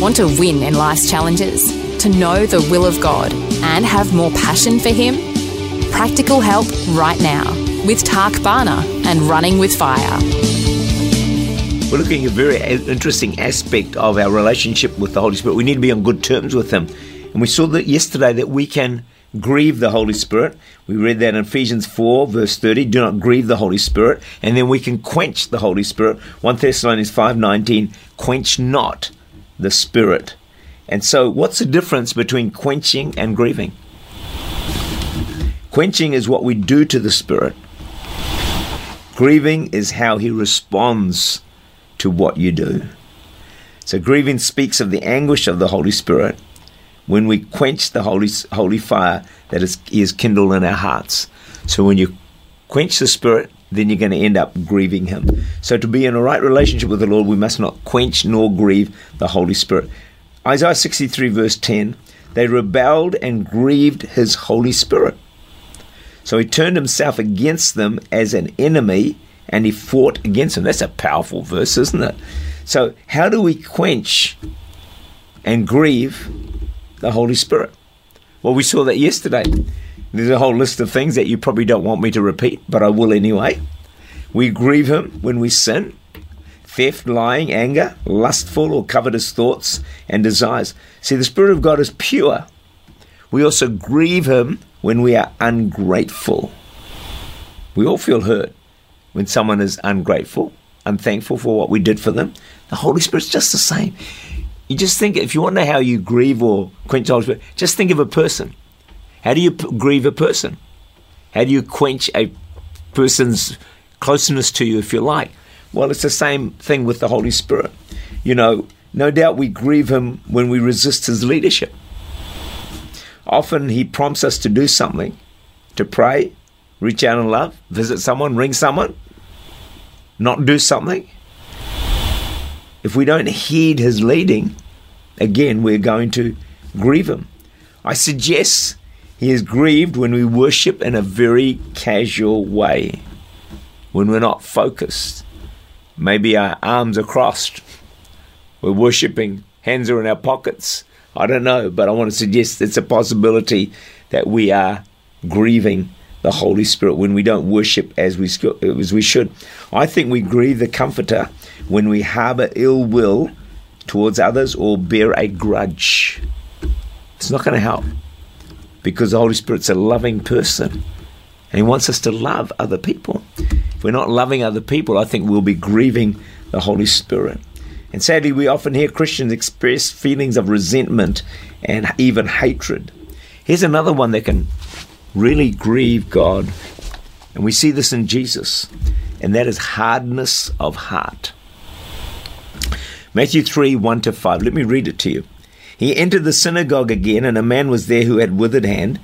Want to win in life's challenges? To know the will of God and have more passion for Him? Practical help right now with Tak Bhana and Running with Fire. We're looking at a very interesting aspect of our relationship with the Holy Spirit. We need to be on good terms with Him. And we saw that yesterday that we can grieve the Holy Spirit. We read that in Ephesians 4, verse 30. Do not grieve the Holy Spirit. And then we can quench the Holy Spirit. 1 Thessalonians 5.19, quench not the Spirit. And so, what's the difference between quenching and grieving? Quenching is what we do to the Spirit, grieving is how He responds to what you do. So, grieving speaks of the anguish of the Holy Spirit when we quench the holy, holy fire that is, is kindled in our hearts. So, when you quench the Spirit, then you're going to end up grieving Him. So, to be in a right relationship with the Lord, we must not quench nor grieve the Holy Spirit. Isaiah 63, verse 10 they rebelled and grieved His Holy Spirit. So, He turned Himself against them as an enemy and He fought against them. That's a powerful verse, isn't it? So, how do we quench and grieve the Holy Spirit? Well, we saw that yesterday. There's a whole list of things that you probably don't want me to repeat, but I will anyway. We grieve Him when we sin theft, lying, anger, lustful or covetous thoughts and desires. See, the Spirit of God is pure. We also grieve Him when we are ungrateful. We all feel hurt when someone is ungrateful, unthankful for what we did for them. The Holy Spirit's just the same. You just think, if you want to know how you grieve or quench Spirit, just think of a person. How do you p- grieve a person? How do you quench a person's closeness to you, if you like? Well, it's the same thing with the Holy Spirit. You know, no doubt we grieve him when we resist his leadership. Often he prompts us to do something, to pray, reach out in love, visit someone, ring someone, not do something. If we don't heed his leading, again, we're going to grieve him. I suggest he is grieved when we worship in a very casual way, when we're not focused. Maybe our arms are crossed. We're worshipping, hands are in our pockets. I don't know, but I want to suggest it's a possibility that we are grieving the Holy Spirit when we don't worship as we as we should. I think we grieve the Comforter when we harbor ill will towards others or bear a grudge. It's not going to help because the Holy Spirit's a loving person and He wants us to love other people. If we're not loving other people, I think we'll be grieving the Holy Spirit. And sadly, we often hear Christians express feelings of resentment and even hatred. Here's another one that can really grieve God. And we see this in Jesus, and that is hardness of heart. Matthew 3 1 to 5. Let me read it to you. He entered the synagogue again, and a man was there who had withered hand.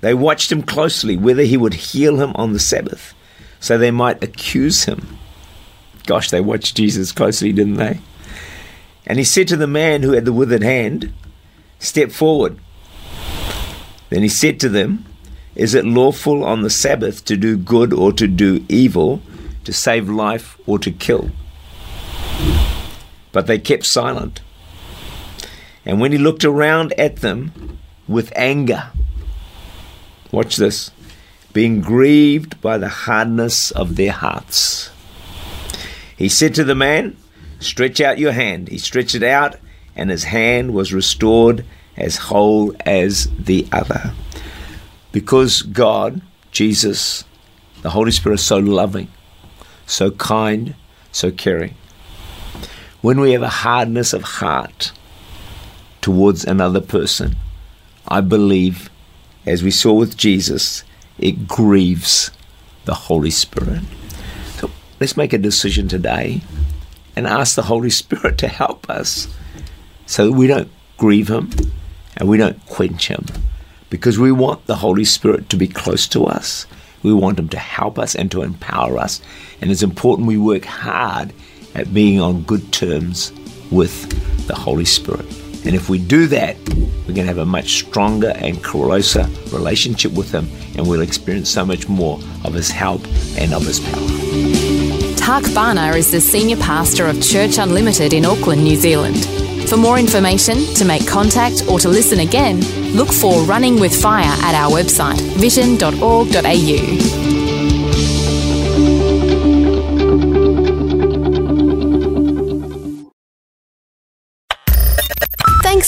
They watched him closely, whether he would heal him on the Sabbath, so they might accuse him. Gosh, they watched Jesus closely, didn't they? And he said to the man who had the withered hand, Step forward. Then he said to them, Is it lawful on the Sabbath to do good or to do evil, to save life or to kill? But they kept silent. And when he looked around at them with anger, watch this, being grieved by the hardness of their hearts, he said to the man, Stretch out your hand. He stretched it out, and his hand was restored as whole as the other. Because God, Jesus, the Holy Spirit is so loving, so kind, so caring. When we have a hardness of heart towards another person, I believe, as we saw with Jesus, it grieves the Holy Spirit. So let's make a decision today and ask the Holy Spirit to help us so that we don't grieve Him and we don't quench Him because we want the Holy Spirit to be close to us. We want Him to help us and to empower us. And it's important we work hard at being on good terms with the Holy Spirit. And if we do that, we're going to have a much stronger and closer relationship with Him, and we'll experience so much more of His help and of His power. Tak Bhana is the Senior Pastor of Church Unlimited in Auckland, New Zealand. For more information, to make contact, or to listen again, look for Running with Fire at our website, vision.org.au.